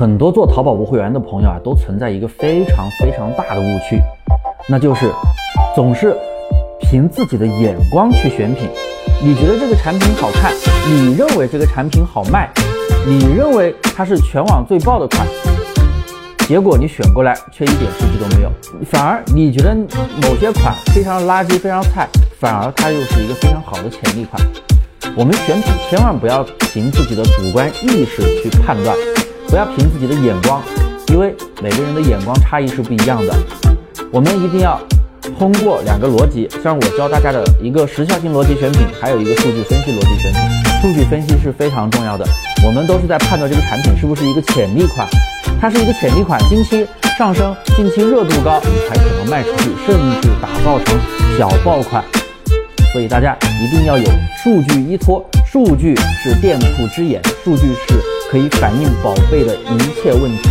很多做淘宝无货源的朋友啊，都存在一个非常非常大的误区，那就是总是凭自己的眼光去选品。你觉得这个产品好看，你认为这个产品好卖，你认为它是全网最爆的款，结果你选过来却一点数据都没有，反而你觉得某些款非常垃圾、非常菜，反而它又是一个非常好的潜力款。我们选品千万不要凭自己的主观意识去判断，不要凭自己的眼光，因为每个人的眼光差异是不一样的。我们一定要。通过两个逻辑，像我教大家的一个时效性逻辑选品，还有一个数据分析逻辑选品。数据分析是非常重要的，我们都是在判断这个产品是不是一个潜力款。它是一个潜力款，近期上升，近期热度高，你才可能卖出去，甚至打造成小爆款。所以大家一定要有数据依托，数据是店铺之眼，数据是可以反映宝贝的一切问题。